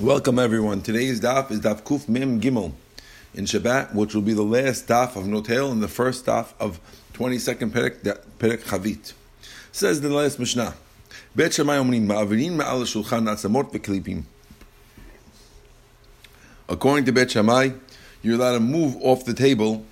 Welcome everyone. Today's daf is daf Kuf Mim Gimel in Shabbat, which will be the last daf of Notel and the first daf of 22nd Perek, Perek Chavit. Says the last Mishnah. Bet Ma'avirin Ma'al Shulchan Atzamot. According to Bet Shammai, you're allowed to move off the table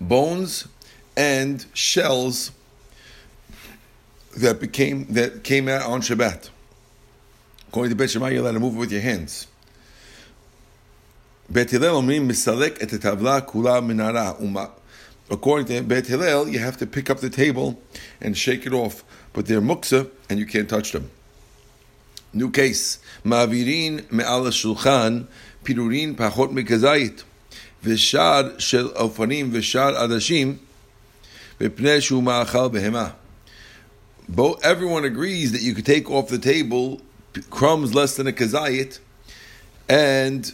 bones and shells that became that came out on Shabbat. According to Bet Shammai, you're allowed to move it with your hands. Bet Hillel misalek et tavla kula minara uma. According to Bet Hillel, you have to pick up the table and shake it off, but they're muksa and you can't touch them. New case. Ma'avirin me'al shulchan pirurin pachot mikazayit. V'shar shel ofanim v'shar adashim v'pnei shu ma'achal behema. Everyone agrees that you could take off the table crumbs less than a kazayit, and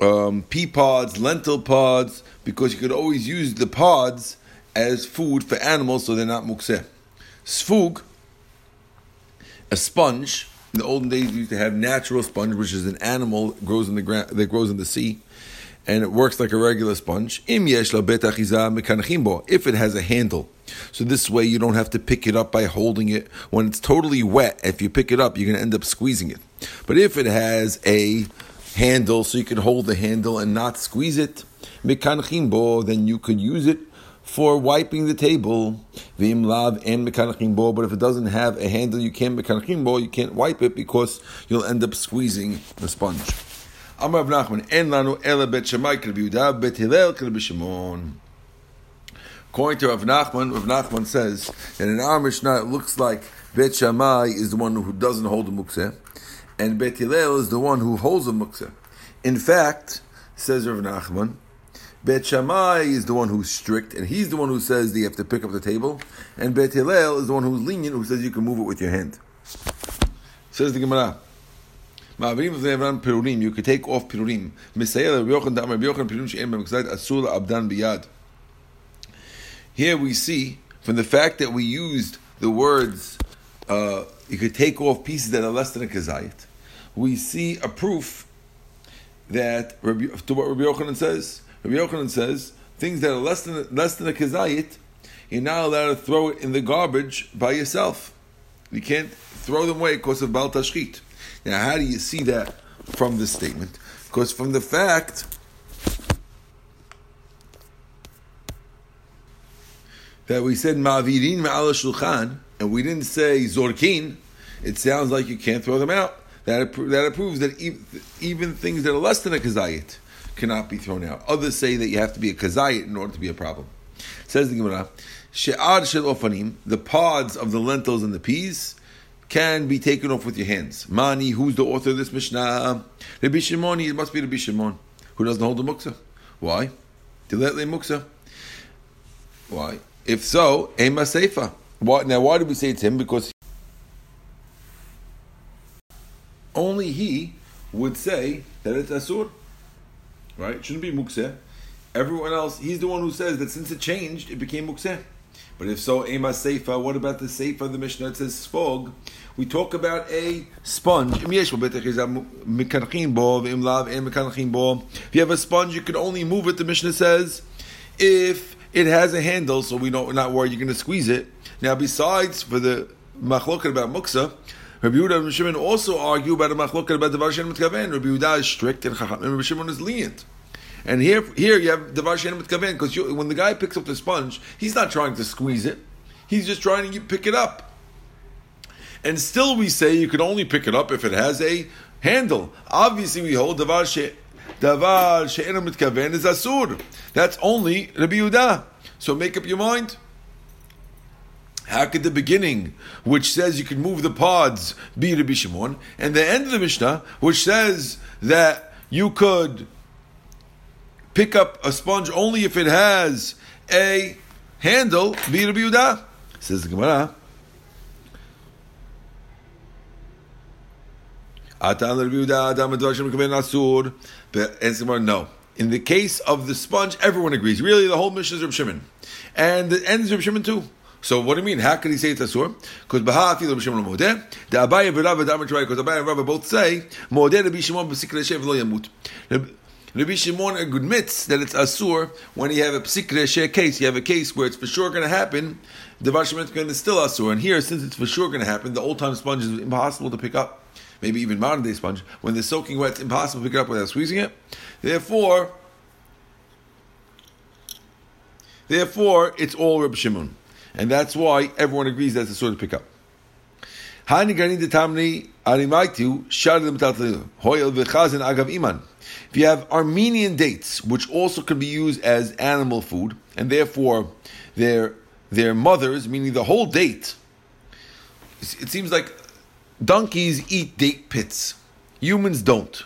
um, pea pods, lentil pods, because you could always use the pods as food for animals, so they're not mukseh. Sfug, a sponge. In the olden days, you used to have natural sponge, which is an animal grows in the ground, that grows in the sea and it works like a regular sponge. If it has a handle. So this way you don't have to pick it up by holding it. When it's totally wet, if you pick it up, you're going to end up squeezing it. But if it has a handle, so you can hold the handle and not squeeze it, then you could use it for wiping the table. But if it doesn't have a handle, you can't you can't wipe it because you'll end up squeezing the sponge. Amar Nachman, En lanu ele bet Yehuda, bet Hillel k'Rabbi Shimon. According to Rav Nachman, Rav Nachman says that in our Mishnah it looks like Bet Shammai is the one who doesn't hold the mukseh, and Bet Hillel is the one who holds the mukseh. In fact, says Rav Nachman, Bet Shammai is the one who's strict, and he's the one who says that you have to pick up the table, and Bet Hillel is the one who's lenient, who says you can move it with your hand. Says the Gemara. You could take off pirurim. Here we see from the fact that we used the words, uh, you could take off pieces that are less than a kazayit. We see a proof that to what Rabbi Yochanan says. Rabbi Yochanan says things that are less than less than a kazayit, you're not allowed to throw it in the garbage by yourself. You can't throw them away because of bal tashchit. Now, how do you see that from this statement? Because from the fact that we said ma'avirin ma'ala shulchan, and we didn't say zorkin, it sounds like you can't throw them out. That, that proves that even things that are less than a kazayit cannot be thrown out. Others say that you have to be a kazayit in order to be a problem. Says the Gemara, she'ad shel ofanim, the pods of the lentils and the peas, can be taken off with your hands. Mani, who's the author of this Mishnah? Rabbi Shimon, it must be Rabbi Shimon, who doesn't hold the muksa. Why? Diletle muksa. Why? If so, ema seifa. Now, why did we say it's him? Because only he would say that it's asur. Right? It shouldn't be muksa. Everyone else, he's the one who says that since it changed, it became muksa. But if so, Ema Seifa, what about the Seifa of the Mishnah? It says Sfog. We talk about a sponge. If you have a sponge, you can only move it, the Mishnah says, if it has a handle, so we don't, we're not worried you're going to squeeze it. Now, besides, for the machloket about muksa, Rabbi Yehuda and Shimon also argue about a machloket about the Varshan Mitkaven. Rabbi Yehuda is strict and Chacham, and Rabbi Shimon is lenient. And here, here you have Devar Shein Mitkaven, because when the guy picks up the sponge, he's not trying to squeeze it. He's just trying to pick it up. And still we say you can only pick it up if it has a handle. Obviously we hold Devar Shein Davar she'ena mitkaven is asur. That's only Rabbi Yehuda. So make up your mind. How could the beginning, which says you can move the pods, be Rabbi Shimon, and the end of the Mishnah, which says that you could pick up a sponge only if it has a handle, be Rabbi Yehuda. Says the Gemara. No. In the case of the sponge, everyone agrees. Really, the whole Mishnah is Reb Shimon. And the end is Reb Shimon too. So what do you mean? How can he say it's asur? Because Baha afilu b'shimon modeh. The Abaye v'Rava damar try because Abaye and Rava both say modeh Rabbi Shimon b'sikra shev lo yamut. Rabbi Shimon admits that it's asur when you have a psikra case. You have a case where it's for sure going to happen. The Vashmet is still asur, and here since it's for sure going to happen, the old time sponge is impossible to pick up. Maybe even modern day sponge when they're soaking wet, it's impossible to pick it up without squeezing it. Therefore. Therefore, it's all Rabbi Shimon. And that's why everyone agrees that's the sort of pickup. If you have Armenian dates, which also can be used as animal food, and therefore their their mothers, meaning the whole date, it seems like donkeys eat date pits. Humans don't.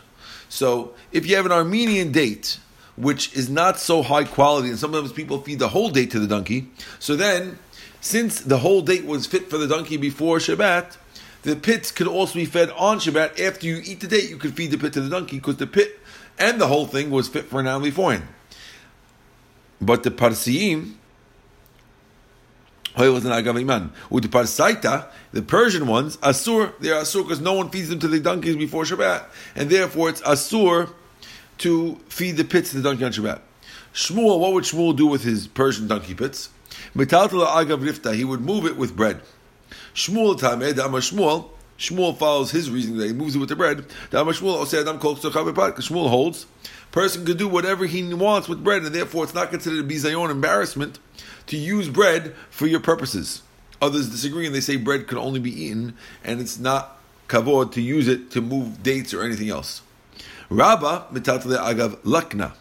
So if you have an Armenian date, which is not so high quality, and sometimes people feed the whole date to the donkey, so then since the whole date was fit for the donkey before Shabbat, the pits could also be fed on Shabbat. After you eat the date, you could feed the pit to the donkey because the pit and the whole thing was fit for an animal beforehand. But the Parsiim, was an agaviman. With the Persian ones, Asur, they're Asur because no one feeds them to the donkeys before Shabbat. And therefore it's Asur to feed the pits to the donkey on Shabbat. Shmuel, what would Shmuel do with his Persian donkey pits? agav rifta, he would move it with bread. Shmuel tameh, dama Shmuel, Shmuel follows his reasoning that he moves it with the bread. Dama Shmuel said, "I'm called because Shmuel holds, person can do whatever he wants with bread, and therefore it's not considered to a bizayon embarrassment to use bread for your purposes. Others disagree and they say bread can only be eaten, and it's not kavod to use it to move dates or anything else. Rabba mitatale agav lakna.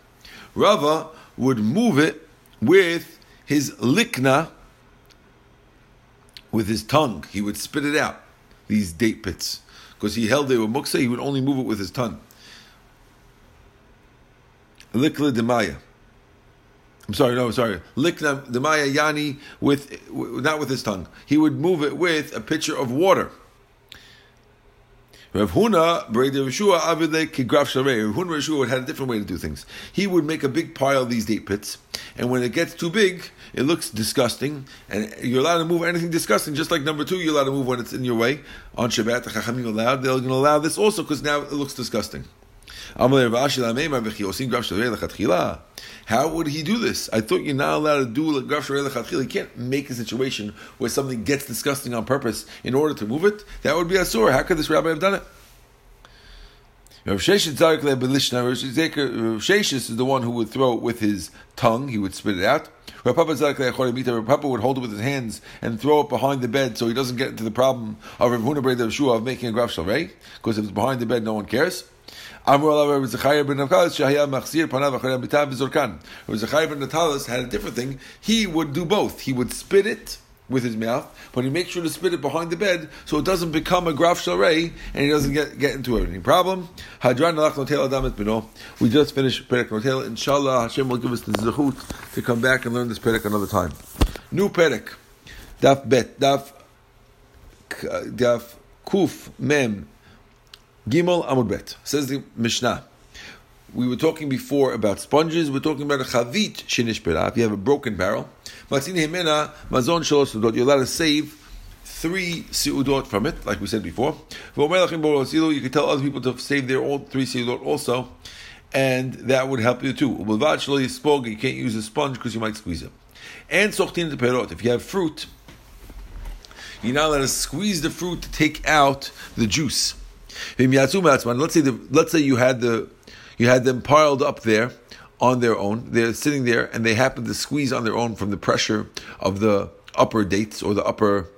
Rava would move it with his likna with his tongue. He would spit it out, these date pits. Because he held they were muksa, he would only move it with his tongue. Likla demaya. I'm sorry, no, I'm sorry. Likna demaya yani with not with his tongue. He would move it with a pitcher of water. Rav Huna, Breda Rishua, Avile Kigraf Sharei. Rav Huna Rishua had a different way to do things. He would make a big pile of these date pits, and when it gets too big, it looks disgusting, and you're allowed to move anything disgusting, just like number two, you're allowed to move when it's in your way. On Shabbat, the Chachamim allowed, they're going to allow this also because now it looks disgusting. How would he do this? I thought you're not allowed to do graf You can't make a situation where something gets disgusting on purpose in order to move it. That would be asur. How could this rabbi have done it? Rav Sheshes is the one who would throw it with his tongue. He would spit it out. Rav Papa would hold it with his hands and throw it behind the bed so he doesn't get into the problem of Rav Huna Breda of making a graf shalrei. Because if it's behind the bed, no one cares. Amr Zechariah ben Natalis. Zechariah ben Natalis had a different thing. He would do both. He would spit it with his mouth, but he makes sure to spit it behind the bed so it doesn't become a graf shalrei and he doesn't get, get into any problem. Hadran Nalach Notel Adamet Bino. We just finished Perek Notel. Inshallah, Hashem will give us the zechut to come back and learn this Perek another time. New Perek. Daf Bet. Daf Kuf Mem Gimel Amud Bet. Says the Mishnah. We were talking before about sponges. We're talking about a chavit shenishpera. If you have a broken barrel, mazon You're allowed to save three seudot from it, like we said before. You could tell other people to save their own three seudot also, and that would help you too. You can't use a sponge because you might squeeze it. And sochtin perot. If you have fruit, you're not allowed to squeeze the fruit to take out the juice. Let's say the, let's say you had the you had them piled up there on their own. They're sitting there and they happen to squeeze on their own from the pressure of the upper dates or the upper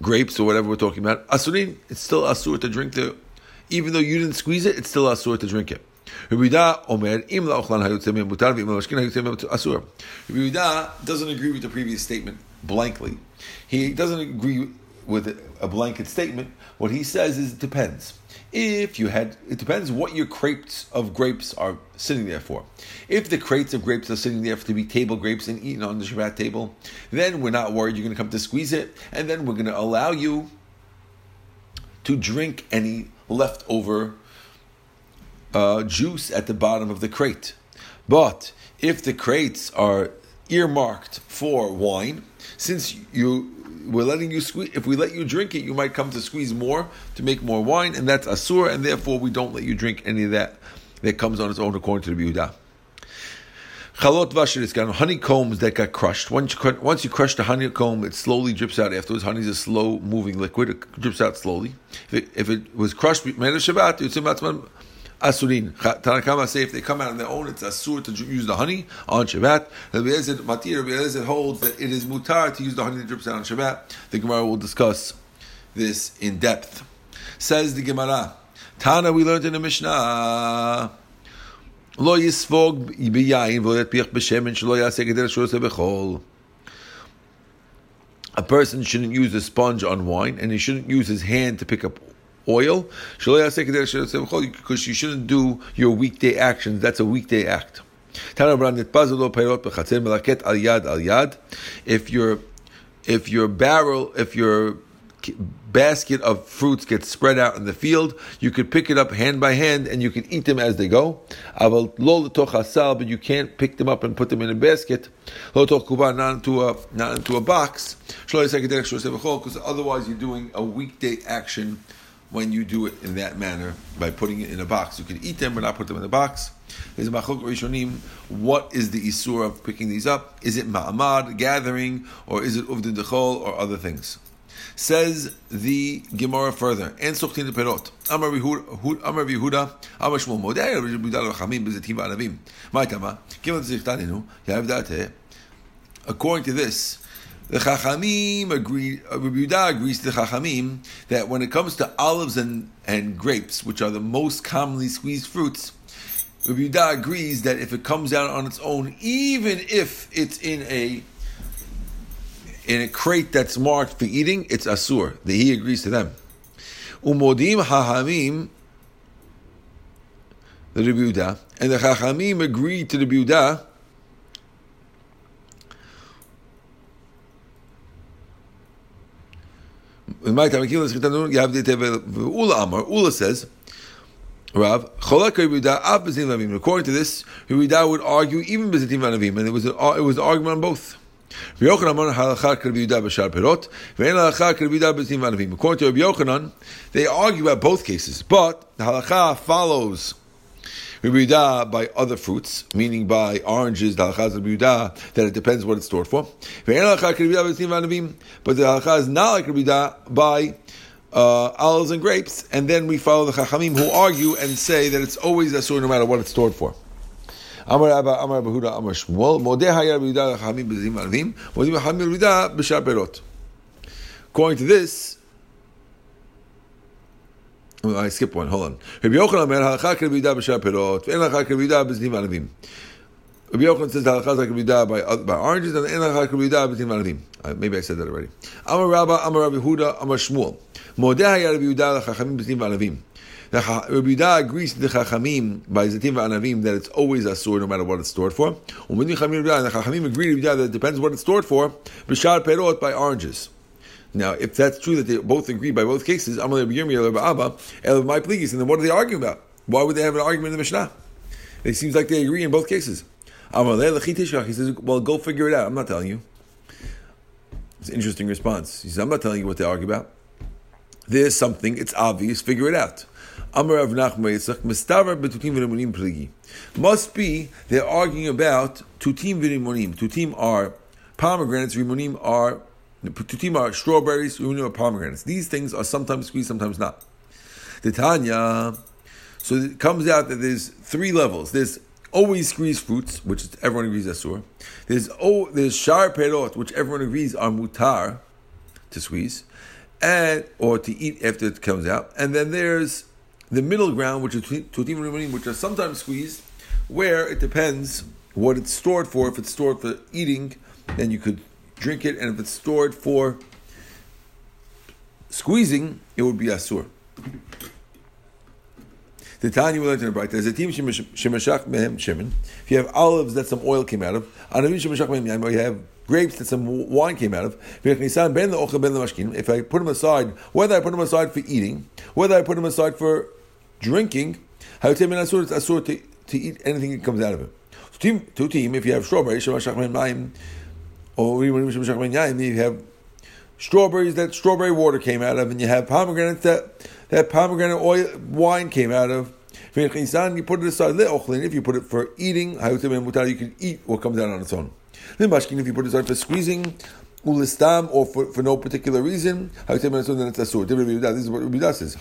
grapes or whatever we're talking about. Asurin, it's still asur to drink the even though you didn't squeeze it, it's still asur to drink it. Rabbi doesn't agree with the previous statement blankly. He doesn't agree with a blanket statement. What he says is it depends. If you had, it depends what your crates of grapes are sitting there for. If the crates of grapes are sitting there to be table grapes and eaten on the Shabbat table, then we're not worried you're going to come to squeeze it, and then we're going to allow you to drink any leftover uh, juice at the bottom of the crate. But if the crates are earmarked for wine, since you we're letting you squeeze. If we let you drink it, you might come to squeeze more to make more wine, and that's asur, and therefore we don't let you drink any of that that comes on its own according to the Yehuda. Chalot vashir honeycombs that got crushed. Once you, once you crush the honeycomb, it slowly drips out afterwards. Honey is a slow moving liquid; it drips out slowly. If it, if it was crushed, Shabbat, asurin. Tanakama say if they come out on their own, it's asur to use the honey on Shabbat. Rabbi Eliezer Matir, Rabbi Eliezer holds that it is mutar to use the honey that drips out on Shabbat. The Gemara will discuss this in depth. Says the Gemara, Tana, we learned in the Mishnah. Lo yisvog biyayin v'lo yatpiach b'shemen shelo yaseh gedel shoseh b'chol. A person shouldn't use a sponge on wine, and he shouldn't use his hand to pick up oil, because you shouldn't do your weekday actions. That's a weekday act. If your if your barrel, if your basket of fruits gets spread out in the field, you could pick it up hand by hand and you can eat them as they go. But you can't pick them up and put them in a basket, not into a, not into a box, because otherwise you're doing a weekday action when you do it in that manner by putting it in a box. You can eat them but not put them in a box. There's a machok rishonim. What is the isur of picking these up? Is it ma'amad, gathering, or is it uvdin dechol, or other things? Says the Gemara further, and the perot. Amar Amar. According to this, the Chachamim agree, uh, Rabbi Yehuda agrees to the Chachamim that when it comes to olives and, and grapes, which are the most commonly squeezed fruits, Rabbi Yehuda agrees that if it comes out on its own, even if it's in a in a crate that's marked for eating, it's asur. That he agrees to them. Umodim Hachamim, the Rabbi Yehuda, and the Chachamim agreed to the Rabbi Yehuda Ula says, Rav, according to this, Yehuda would argue even Bezitim Vanavim, and it was, an, it was an argument on both. According to Rabbi Yochanan, they argue about both cases, but the halacha follows Ribida by other fruits, meaning by oranges, the halakha is that it depends what it's stored for. But the halakha is not like Ribida by uh, olives and grapes, and then we follow the Chachamim who argue and say that it's always a no matter what it's stored for. Amar Abba, Amar Amar Shmuel, Modeh Hayar Chachamim Modeh. According to this, I skip one. Hold on. Rabbi Yochanan says halacha k'revida b'shaperot, and halacha k'revida b'znim alavim. Rabbi Yochanan says halacha k'revida by by oranges, and halacha k'revida b'znim alavim. anavim. maybe I said that already. I'm a Rabba, I'm a Rabbi Huda, I'm a Shmuel. Modeh hayar Rabbi Yehuda l'chachamim b'znim anavim. Rabbi Yehuda agrees with the Chachamim by Zatim Anavim that it's always a sword no matter what it's stored for. And the Chachamim agree to Yehuda that it depends what it's stored for. B'shar perot by oranges. Now, if that's true that they both agree by both cases, and then what are they arguing about? Why would they have an argument in the Mishnah? It seems like they agree in both cases. He says, well, go figure it out. I'm not telling you. It's an interesting response. He says, I'm not telling you what they argue about. There's something, it's obvious, figure it out. Must be they're arguing about tutim v'rimonim. Tutim are pomegranates, rimonim are Tutim are strawberries, are pomegranates. These things are sometimes squeezed, sometimes not. The Tanya, so it comes out that there's three levels. There's always squeezed fruits, which everyone agrees is asur. There's oh, there's shar perot, which everyone agrees are mutar to squeeze, and or to eat after it comes out. And then there's the middle ground, which is tutim which are sometimes squeezed, where it depends what it's stored for. If it's stored for eating, then you could drink it, and if it's stored for squeezing, it would be asur. The Tanya we learned in the bright. There's a team shemashach mehem shemen. If you have olives that some oil came out of, anavim shemashach mehem you have grapes that some wine came out of. If I put them aside, whether I put them aside for eating, whether I put them aside for drinking, it's asur to, to eat anything that comes out of it. So, team, two team, if you have strawberries, shemashach mehem Oh, or you have strawberries that strawberry water came out of, and you have pomegranates that that pomegranate oil wine came out of. You put it aside. If you put it for eating, you can eat what comes out on its own. If you put it aside for squeezing, or for, for no particular reason, then it's asur. This is what Rabbi says.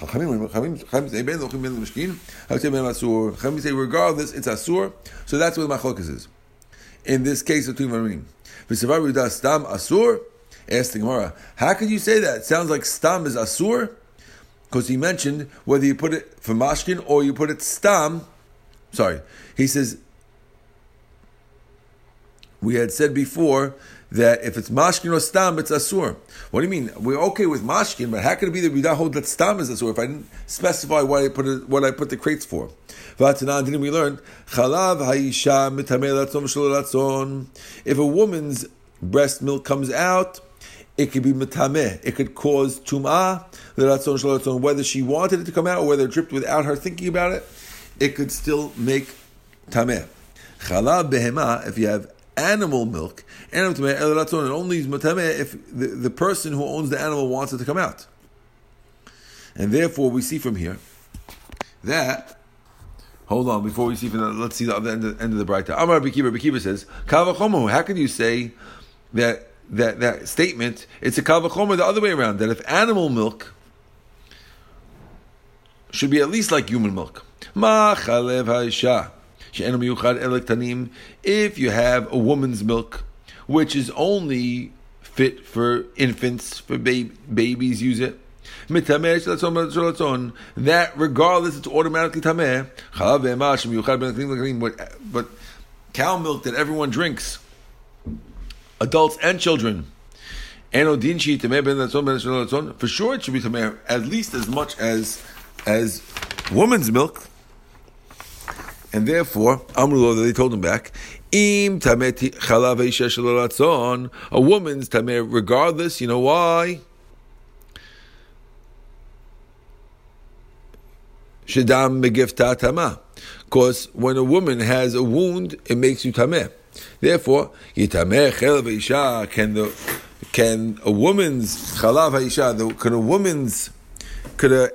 Regardless, it's asur. So that's what the machlokas is. In this case, between Marim. V'sevar stam asur. Ask the Gemara, how could you say that? It sounds like stam is asur because he mentioned whether you put it for mashkin or you put it stam. Sorry, he says we had said before that if it's mashkin or stam, it's asur. What do you mean? We're okay with mashkin, but how can it be that we don't hold that stam is asur if I didn't specify what I put it, what I put the crates for? Didn't we learn chalav If a woman's breast milk comes out it could be metameh. It could cause tum'ah, whether she wanted it to come out or whether it dripped without her thinking about it, it could still make tameh. Chalab behema, if you have animal milk, and only is metameh if the, the person who owns the animal wants it to come out. And therefore, we see from here that Hold on, before we see from that, let's see the other end of, end of the bright. Amar Bekiba, Bekiba says, How can you say that that, that statement, it's a kavachomer the other way around, that if animal milk should be at least like human milk. If you have a woman's milk, which is only fit for infants, for babies use it. That regardless, it's automatically tameh. But cow milk that everyone drinks adults and children. For sure, it should be tameh at least as much as as woman's milk. And therefore, Amrullah, they told him back, Im a woman's tameh, regardless, you know why? Shadam megifta tama. Because when a woman has a wound, it makes you tameh. Therefore, yitameh can the can a woman's chalav isha can a woman's could a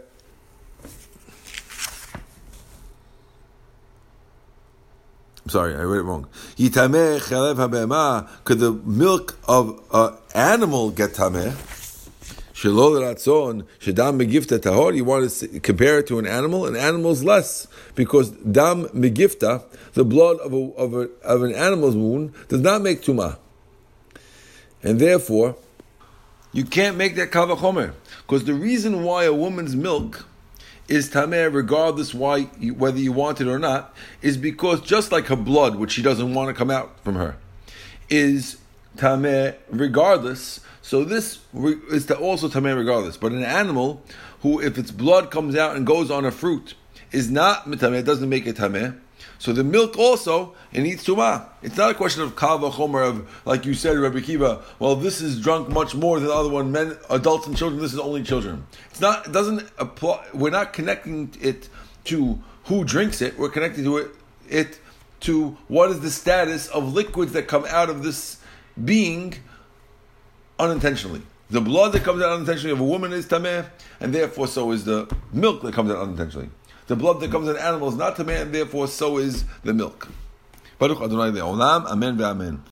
Sorry, I read it wrong. Yitameh chalev habema. Could the milk of an animal get tameh? Shalol ratzon shedam megifta tahor. You want to compare it to an animal? An animal is less because dam megifta, the blood of, a, of, a, of an animal's wound, does not make tuma, and therefore you can't make that kavachomer because the reason why a woman's milk is tameh, regardless why whether you want it or not, is because just like her blood, which she doesn't want to come out from her, is tameh regardless. So this is also tameh regardless. But an animal who, if its blood comes out and goes on a fruit, is not mitameh, doesn't make it tameh. So the milk also it needs tumah. It's not a question of kava chomer of like you said, Rabbi Kiva. Well, this is drunk much more than the other one. Men, adults, and children. This is only children. It's not. It doesn't apply. We're not connecting it to who drinks it. We're connecting to it, it to what is the status of liquids that come out of this being unintentionally. The blood that comes out unintentionally of a woman is tameh, and therefore so is the milk that comes out unintentionally. The blood that comes in of an animal is not to man, therefore so is the milk. Baruch Adonai Le'olam, Amen.